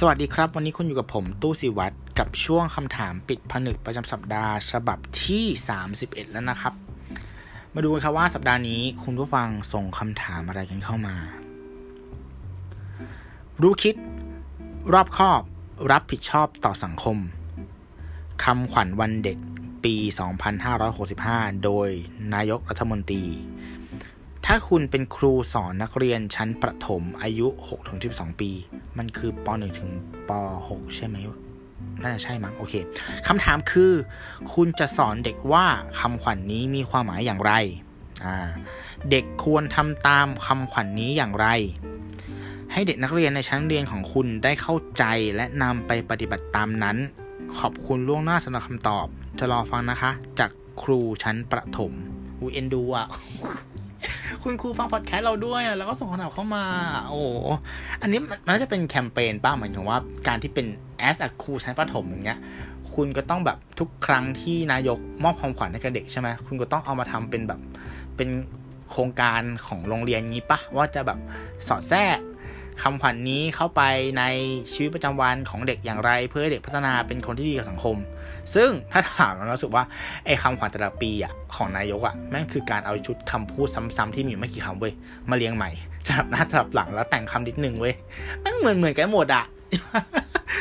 สวัสดีครับ วันนี้คุณอยู่กับผมตู้สิวัตรกับช่วงคำถามปิดผนึกประจำสัปดาห์ ฉบับที่ 31 แล้วนะครับ มาดูกันครับว่าสัปดาห์นี้คุณผู้ฟังส่งคำถามอะไรกันเข้ามา รู้คิด รอบคอบรับผิดชอบต่อสังคมคำขวัญวันเด็กปี 2565 โดยนายกรัฐมนตรี ถ้าคุณเป็นครูสอนนักเรียนชั้นประถมอายุ 6-12 ปี มันคือป .1 ถึงป .6 ใช่ไหมน่าจะใช่มั้งโอเคคำถามคือ คุณจะสอนเด็กว่าคำขวัญนนี้มีความหมายอย่างไร เด็กควรทำตามคำขวัญนนี้อย่างไร ให้เด็กนักเรียนในชั้นเรียนของคุณได้เข้าใจและนำไปปฏิบัติตามนั้น ขอบคุณล่วงหน้าสำหรับคำตอบ จะรอฟังนะคะ จากครูชั้นประถมอูเอ็นดูอะ คุณครูฟังพอดแคสต์เราด้วยอะแล้วก็ส่งคำถามเข้ามา โอ้โหอันนี้มันน่าจะเป็นแคมเปญป้าหมายถึงว่าการที่เป็น as a ครูชั้นประถมอย่างเงี้ยคุณก็ต้องแบบทุกครั้งที่นายกมอบความขวัญให้กับเด็กใช่ไหมคุณก็ต้องเอามาทำเป็นแบบเป็นโครงการของโรงเรียนงี้ปะว่าจะแบบสอดแทรก คำขวัญนนี้เข้าไปในชีวิตประจำวันของเด็กอย่างไร เพื่อเด็กพัฒนาเป็นคนที่ดีกับสังคม ซึ่งถ้าถามเรารู้สึกว่าไอ้คำขวัญแต่ละปีอะของนายกอะแม่งคือการเอาชุดคำพูดซ้ำๆที่มีไม่กี่คำเว้ยมาเรียงใหม่สลับหน้าสลับหลังแล้วแต่งคำนิดนึงเว้ยแม่งเหมือนเหมือนกันหมดอะ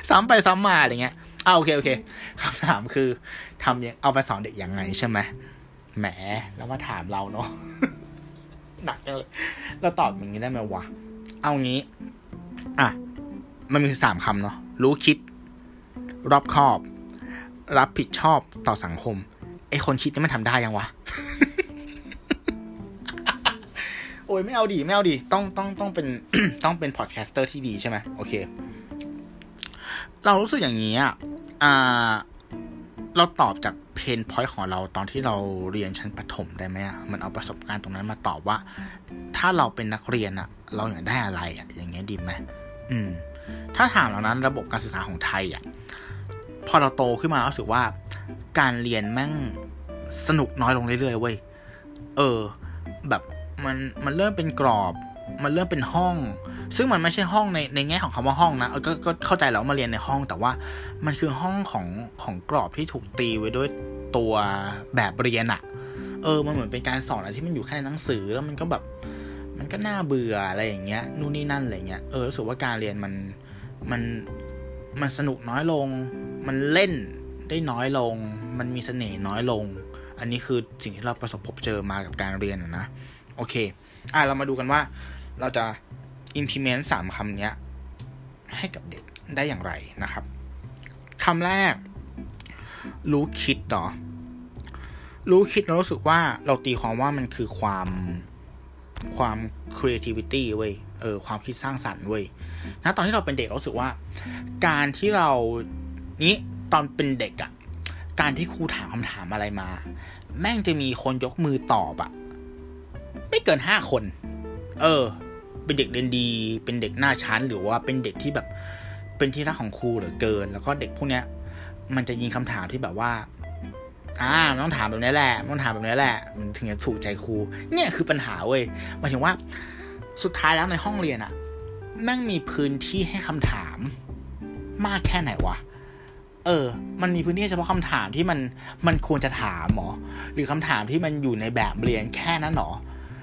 ซ้ำไปซ้ำมาอะไรเงี้ยอ่าโอเคโอเคคำถามคือทำยังเอาไปสอนเด็กยังไงใช่ไหมแหมแล้วมาถามเราเนาะหนักจังเลยเราตอบอย่างนี้ได้ไหมวะ เอางี้ อะ มันมีสามคำเนาะ รู้คิด รอบคอบ รับผิดชอบต่อสังคม ไอคนคิดนี่มันทำได้ยังวะ โอ้ยไม่เอาดีไม่เอาดีต้องต้องต้องเป็นต้องเป็น podcaster ที่ดีใช่ไหมโอเค เรารู้สึกอย่างนี้อะอ่า เราตอบจาก pain point ของเราตอนที่เราเรียนชั้นประถมได้ไหมอะมันเอาประสบการณ์ตรงนั้นมาตอบว่า ถ้าเราเป็นนักเรียนอะเราอยากได้อะไรอะอย่างเงี้ยดีไหมอืม ถ้าถามเรานั้นระบบการศึกษาของไทยอะพอเราโตขึ้นมารู้สึกว่า การเรียนแม่งสนุกน้อยลงเรื่อยๆเว้ยเออ แบบมันมันเริ่มเป็นกรอบ มันเริ่มเป็นห้อง ซึ่งมันไม่ใช่ห้องในในแง่ของคำว่าห้องนะก็ก็เข้าใจแล้วมาเรียนในห้อง แต่ว่ามันคือห้องของของกรอบที่ถูกตีไว้ด้วยตัวแบบเรียนอะเออมันเหมือนเป็นการสอนอะไรที่มันอยู่แค่ในหนังสือแล้วมันก็แบบมันก็น่าเบื่ออะไรอย่างเงี้ยนู่นนี่นั่นอะไรเงี้ยเออรู้สึกว่าการเรียนมันมันมันสนุกน้อยลง มันเล่นได้น้อยลง มันมีเสน่ห์น้อยลง อันนี้คือสิ่งที่เราประสบพบเจอมากับการเรียนนะโอเค อะเรามาดูกันว่าเราจะ implement สามคำนี้ให้กับเด็กได้อย่างไรนะครับคำแรก รู้คิดเนาะรู้คิดเรารู้สึกว่าเราตีความว่ามันคือความความ creativity เว้ยเออความคิดสร้างสรรค์เว้ยนะตอนที่เราเป็นเด็กเราสึกว่า การที่เรานี้ตอนเป็นเด็กอะการที่ครูถามคำถามอะไรมา แม่งจะมีคนยกมือตอบอะไม่เกินห้าคน เออ เป็นเด็กเรียนดี เป็นเด็กหน้าชั้น หรือว่าเป็นเด็กที่แบบเป็นที่รักของครูเหลือเกิน แล้วก็เด็กพวกเนี้ย มันจะยิงคำถามที่แบบว่า อ่าต้องถามแบบนี้แหละต้องถามแบบนี้แหละมันถึงจะถูกใจครู เนี่ยคือปัญหาเว้ยหมายถึงว่า สุดท้ายแล้วในห้องเรียนอะแม่งมีพื้นที่ให้คำถาม มากแค่ไหนวะเออ มันมีพื้นที่เฉพาะคำถามที่มัน มันควรจะถามหรอ หรือคำถามที่มันอยู่ในแบบเรียนแค่นั้นหรอ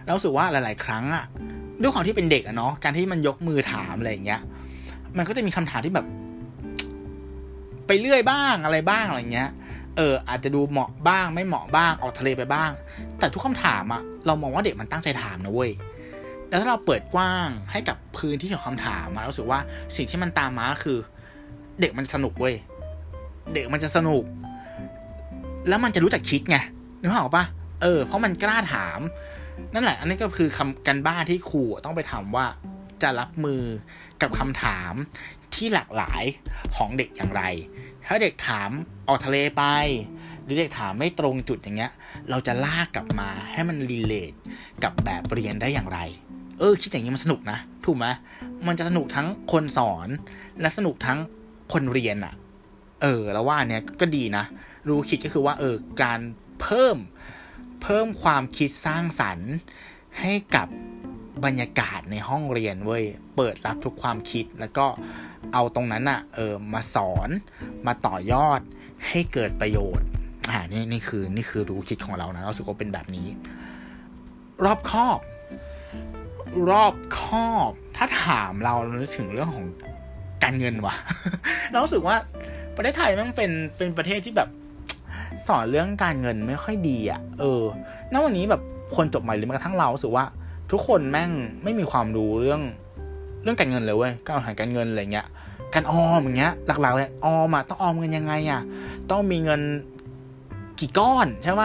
แล้วรู้สึกว่าหลาย ๆ ครั้งอะ ด้วยความที่เป็นเด็กอะเนาะการที่มันยกมือถามอะไรอย่างเงี้ย มันก็จะมีคำถามที่แบบ ไปเรื่อยบ้างอะไรบ้างอะไรเงี้ย เออ อาจจะดูเหมาะบ้าง ไม่เหมาะบ้างออกทะเลไปบ้าง แต่ทุกคำถามอะเรามองว่าเด็กมันตั้งใจถามนะเว้ยแล้วถ้าเราเปิดกว้างให้กับพื้นที่ของคำถามมารู้สึกว่าสิ่งที่มันตามมาคือ เด็กมันสนุกเว้ยเด็กมันจะสนุก แล้วมันจะรู้จักคิดไงนึกออกปะเออ เพราะมันกล้าถาม นั่นแหละ อันนี้ก็คือคำกันบ้านที่ครูต้องไปถามว่าจะรับมือกับคำถามที่หลากหลายของเด็กอย่างไร ถ้าเด็กถามออกทะเลไป หรือเด็กถามไม่ตรงจุดอย่างเงี้ย เราจะลากกลับมาให้มันรีเลทกับแบบเรียนได้อย่างไร เออ คิดอย่างนี้มันสนุกนะ ถูกไหมมันจะสนุกทั้งคนสอน และสนุกทั้งคนเรียนอะ่ะ เออ แล้วว่าเนี้ยก็ดีนะ รู้คิดก็คือว่าเออการเพิ่ม เพิ่มความคิดสร้างสรรค์ให้กับบรรยากาศในห้องเรียนเว้ย เปิดรับทุกความคิดแล้วก็เอาตรงนั้นอะเออมาสอนมาต่อยอดให้เกิดประโยชน์อ่านี่นี่คือนี่คือรู้คิดของเรานะเราสึกว่าเป็นแบบนี้ รอบครอบ รอบครอบ ถ้าถามเราเรานึกถึงเรื่องของการเงินวะเราสึกว่าประเทศไทยมันเป็นเป็นประเทศที่แบบ สอนเรื่องการเงินไม่ค่อยดีอะ่ะ เออณวันนี้แบบคนจบใหม่หรือแม้กระทั่งเราสึกว่า ทุกคนแม่งไม่มีความรู้เรื่องเรื่องการเงินเลยเว้ยการหาการเงินอะไรเงี้ย การออมอย่างเงี้ย หลักๆเลยออมอะต้องออมเงินยังไงอะ ต้องมีเงินกี่ก้อนใช่ไหม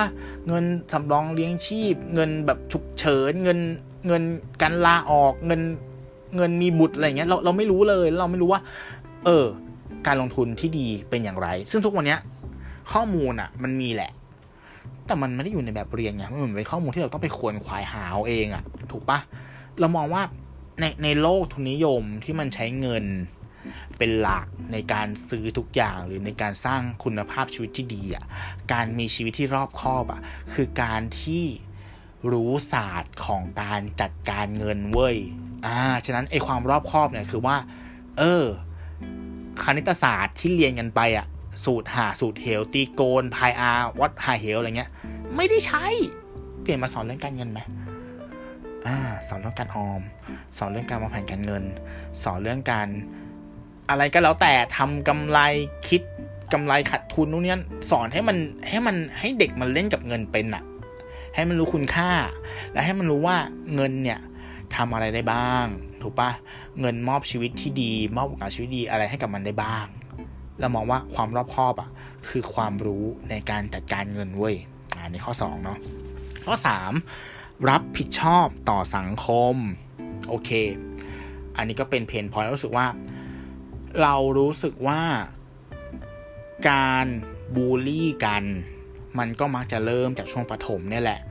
เงินสำรองเลี้ยงชีพ เงินแบบฉุกเฉินเงินเงินการลาออกเงินเงินมีบุตรอะไรเงี้ยเราเราไม่รู้เลยเราไม่รู้ว่า เออ การลงทุนที่ดีเป็นอย่างไร ซึ่งทุกวันเนี้ย ข้อมูลอะมันมีแหละ แต่มันไม่ได้อยู่ในแบบเรียนไงมันเหมือนเป็นข้อมูลที่เราต้องไปควรควายหาเอาเองอะถูกปะเรามองว่าในในโลกทุนนิยมที่มันใช้เงินเป็นหลักในการซื้อทุกอย่างหรือในการสร้างคุณภาพชีวิตที่ดีอะ การมีชีวิตที่รอบคอบอะ คือการที่รู้ศาสตร์ของการจัดการเงินเว้ย อ่า ฉะนั้นไอความรอบคอบเนี่ยคือว่า เออ คณิตศาสตร์ที่เรียนกันไปอะ สูตรหาสูตรเฮลตีโกนพายอาวัดหาเฮลอะไรเงี้ย ไม่ได้ใช้ เปลี่ยนมาสอนเรื่องการเงินไหมอ่าสอนเรื่องการออม สอนเรื่องการวางแผนการเงิน สอนเรื่องการอะไรก็แล้วแต่ทำกำไรคิดกำไรขาดทุนนู่นนี่สอนให้มันให้มันให้เด็กมันเล่นกับเงินเป็นอะให้มันรู้คุณค่า และให้มันรู้ว่าเงินเนี่ยทำอะไรได้บ้าง ถูกปะเงินมอบชีวิตที่ดี มอบโอกาสชีวิตดีอะไรให้กับมันได้บ้าง เรามองว่าความรอบคอบอะคือความรู้ในการจัดการเงินเว้ยอันนี้ข้อ2เนาะข้อ 3 รับผิดชอบต่อสังคม โอเค อันนี้ก็เป็นเพนพอยรู้สึกว่า เรารู้สึกว่าการบูลลี่กัน มันก็มักจะเริ่มจากช่วงประถมเนี่ยแหละ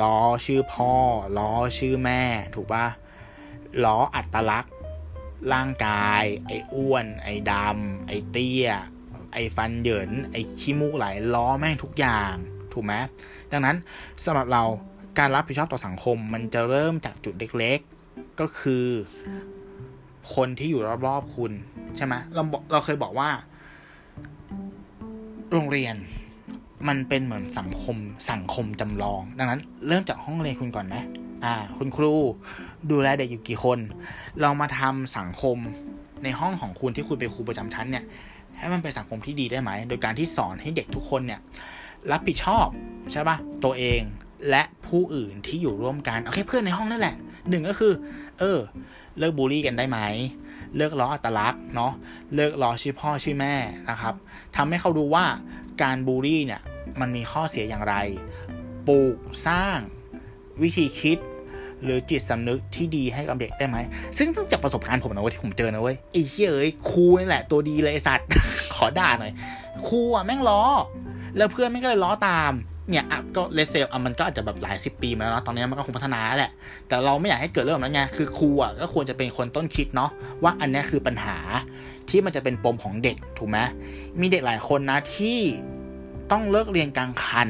ล้อชื่อพ่อล้อชื่อแม่ ถูกปะล้ออัตลักษณ์ ร่างกาย ไอ้อ้วน ไอ้ดำไอ้เตี้ย ไอ้ฟันเหยิน ไอ้ขี้มูกไหลล้อแม่งทุกอย่างถูกไหมดังนั้นสำหรับเราการรับผิดชอบต่อสังคมมันจะเริ่มจากจุดเล็กๆ ก็คือ คนที่อยู่รอบๆคุณ ใช่ไหมเราเราเคยบอกว่า โรงเรียนมันเป็นเหมือนสังคมสังคมจำลอง ดังนั้น เริ่มจากห้องเรียนคุณก่อนไหม อ่าคุณครูดูแลเด็กอยู่กี่คนเรามาทำสังคมในห้องของคุณที่คุณเป็นครูประจำชั้นเนี่ยให้มันเป็นสังคมที่ดีได้ไหม โดยการที่สอนให้เด็กทุกคนเนี่ยรับผิดชอบใช่ปะตัวเองและผู้อื่นที่อยู่ร่วมกันโอเคเพื่อนในห้องนั่นแหละหนึ่งก็คือ เออ เลิกบูลลี่กันได้ไหม เลิกล้ออัตลักษณ์เนาะเลิกล้อชื่อพ่อชื่อแม่นะครับทำให้เขาดูว่าการบูลลี่เนี่ยมันมีข้อเสียอย่างไร ปลูกสร้าง วิธีคิด หรือจิตสำนึกที่ดีให้กับเด็กได้ไหมซึ่งจากประสบการณ์ผมนะเว้ยที่ผมเจอนะเว้ยไอ้เฮ้ยครูนี่แหละตัวดีเลยไอสัตว์ ขอด่าหน่อยครูอะแม่งล้อ แล้วเพื่อนแม่งก็เลยล้อตามเนี่ยอะก็เลเซลอะมันก็อาจจะแบบหลายสิบปีมาแล้วเนาะตอนนี้มันก็คงพัฒนาแหละ แต่เราไม่อยากให้เกิดเรื่องแบบนั้นไงคือครูอะก็ควรจะเป็นคนต้นคิดเนาะว่าอันนี้คือปัญหาที่มันจะเป็นปมของเด็กถูกไหมมีเด็กหลายคนนะที่ ต้องเลิกเรียนกลางคัน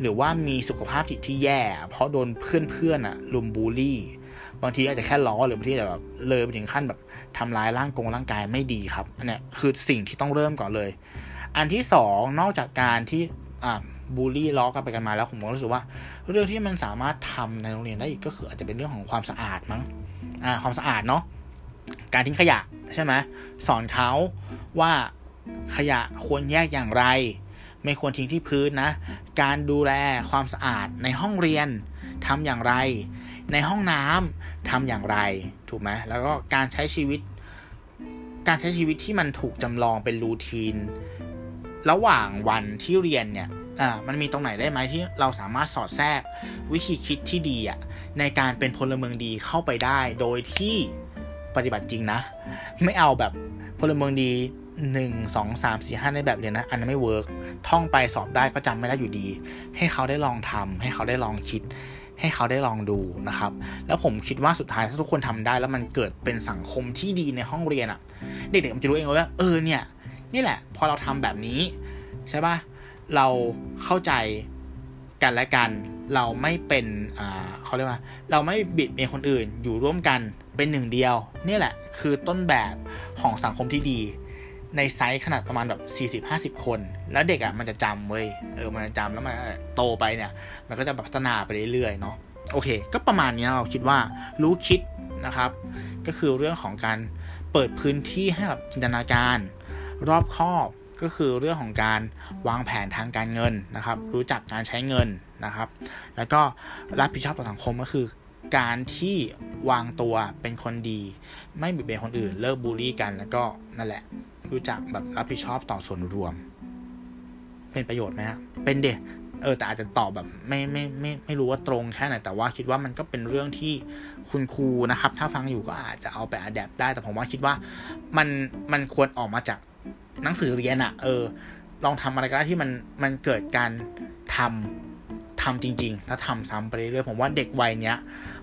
หรือว่ามีสุขภาพจิตที่แย่ เพราะโดนเพื่อนๆอะลุมบูลลี่ บางทีอาจจะแค่ล้อหรือบางทีอาจจะแบบเลยไปถึงขั้นแบบทำร้ายร่างกงร่างกายไม่ดีครับอันเนี้ยคือสิ่งที่ต้องเริ่มก่อนเลย อันที่สองนอกจากการที่อ่าบูลลี่ล้อกันไปกันมาแล้วผมก็รู้สึกว่า เรื่องที่มันสามารถทำในโรงเรียนได้อีกก็คืออาจจะเป็นเรื่องของความสะอาดมั้งอ่าความสะอาดเนาะการทิ้งขยะใช่ไหมสอนเขาว่าขยะควรแยกอย่างไร ไม่ควรทิ้งที่พื้นนะ การดูแลความสะอาดในห้องเรียนทำอย่างไร ในห้องน้ำทำอย่างไร ถูกไหมแล้วก็การใช้ชีวิต การใช้ชีวิตที่มันถูกจำลองเป็น routine ระหว่างวันที่เรียนเนี่ยอ่ามันมีตรงไหนได้ไหมที่เราสามารถสอดแทรกวิธีคิดที่ดีอะในการเป็นพลเมืองดีเข้าไปได้ โดยที่ปฏิบัติจริงนะ ไม่เอาแบบพลเมืองดีหนึ่งสองสามสี่ห้าในแบบเรียนนะ อันนั้นไม่ workท่องไปสอบได้ก็จำไม่ได้อยู่ดี ให้เขาได้ลองทำให้เขาได้ลองคิด ให้เขาได้ลองดูนะครับ แล้วผมคิดว่าสุดท้ายถ้าทุกคนทำได้ แล้วมันเกิดเป็นสังคมที่ดีในห้องเรียนอะ่ะ เด็กๆมันจะรู้เองว่าเออเนี่ยนี่แหละ พอเราทำแบบนี้ใช่ปะเราเข้าใจกันและกัน เราไม่เป็นอ่าเขาเรียกว่า เราไม่บิดเบียนคนอื่นอยู่ร่วมกันเป็นหนึ่งเดียว นี่แหละ คือต้นแบบของสังคมที่ดี ในไซส์ขนาดประมาณแบบ40-50 คน แล้วเด็กอะ่ะมันจะจำเว้ยเออมันจะจำแล้วมันโตไปเนี่ย มันก็จะพัฒนาไปเรื่อยๆเนาะโอเค ก็ประมาณนี้เราคิดว่ารู้คิดนะครับ ก็คือเรื่องของการเปิดพื้นที่ให้กับจินตนาการ รอบคอบก็คือเรื่องของการวางแผนทางการเงินนะครับ รู้จักการใช้เงินนะครับ แล้วก็รับผิดชอบต่อสังคมก็คือ การที่วางตัวเป็นคนดี ไม่เบิดเบือนคนอื่น เลิกบูลลี่กันแล้วก็นั่นแหละ รู้จักแบบรับผิดชอบต่อส่วนรวม เป็นประโยชน์ไหมฮะเป็นเด็เออแต่อาจจะตอบแบบไม่ไม่ไม่ไม่รู้ว่าตรงแค่ไหนแต่ว่าคิดว่ามันก็เป็นเรื่องที่คุณครูนะครับ ถ้าฟังอยู่ก็อาจจะเอาไปอัดแอปได้ แต่ผมว่าคิดว่ามันมันควรออกมาจากหนังสือเรียนอะเออ ลองทำอะไรก็ได้ที่มันมันเกิดการทำ ทำจริง ๆ แล้วทำซ้ำไปเรื่อยๆผมว่าเด็กวัยเนี้ย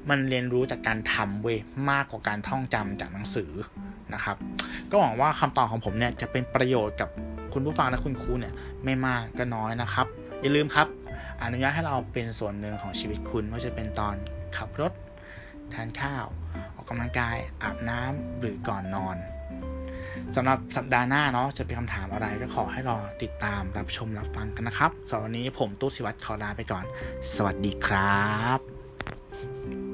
มันเรียนรู้จากการทำเว้ยมากกว่าการท่องจำจากหนังสือนะครับ ก็หวังว่าคำตอบของผมเนี่ยจะเป็นประโยชน์กับคุณผู้ฟังและคุณครูเนี่ยไม่มากก็น้อยนะครับ อย่าลืมครับ อนุญาตให้เราเป็นส่วนหนึ่งของชีวิตคุณว่าจะเป็นตอนขับรถทานข้าว ออกกำลังกายอาบน้ำหรือก่อนนอน สำหรับสัปดาห์หน้าเนาะจะเป็นคำถามอะไรก็ขอให้รอติดตามรับชมรับฟังกันนะครับสำหรับวันนี้ผมตู้สิวัตรขอลาไปก่อน สวัสดีครับ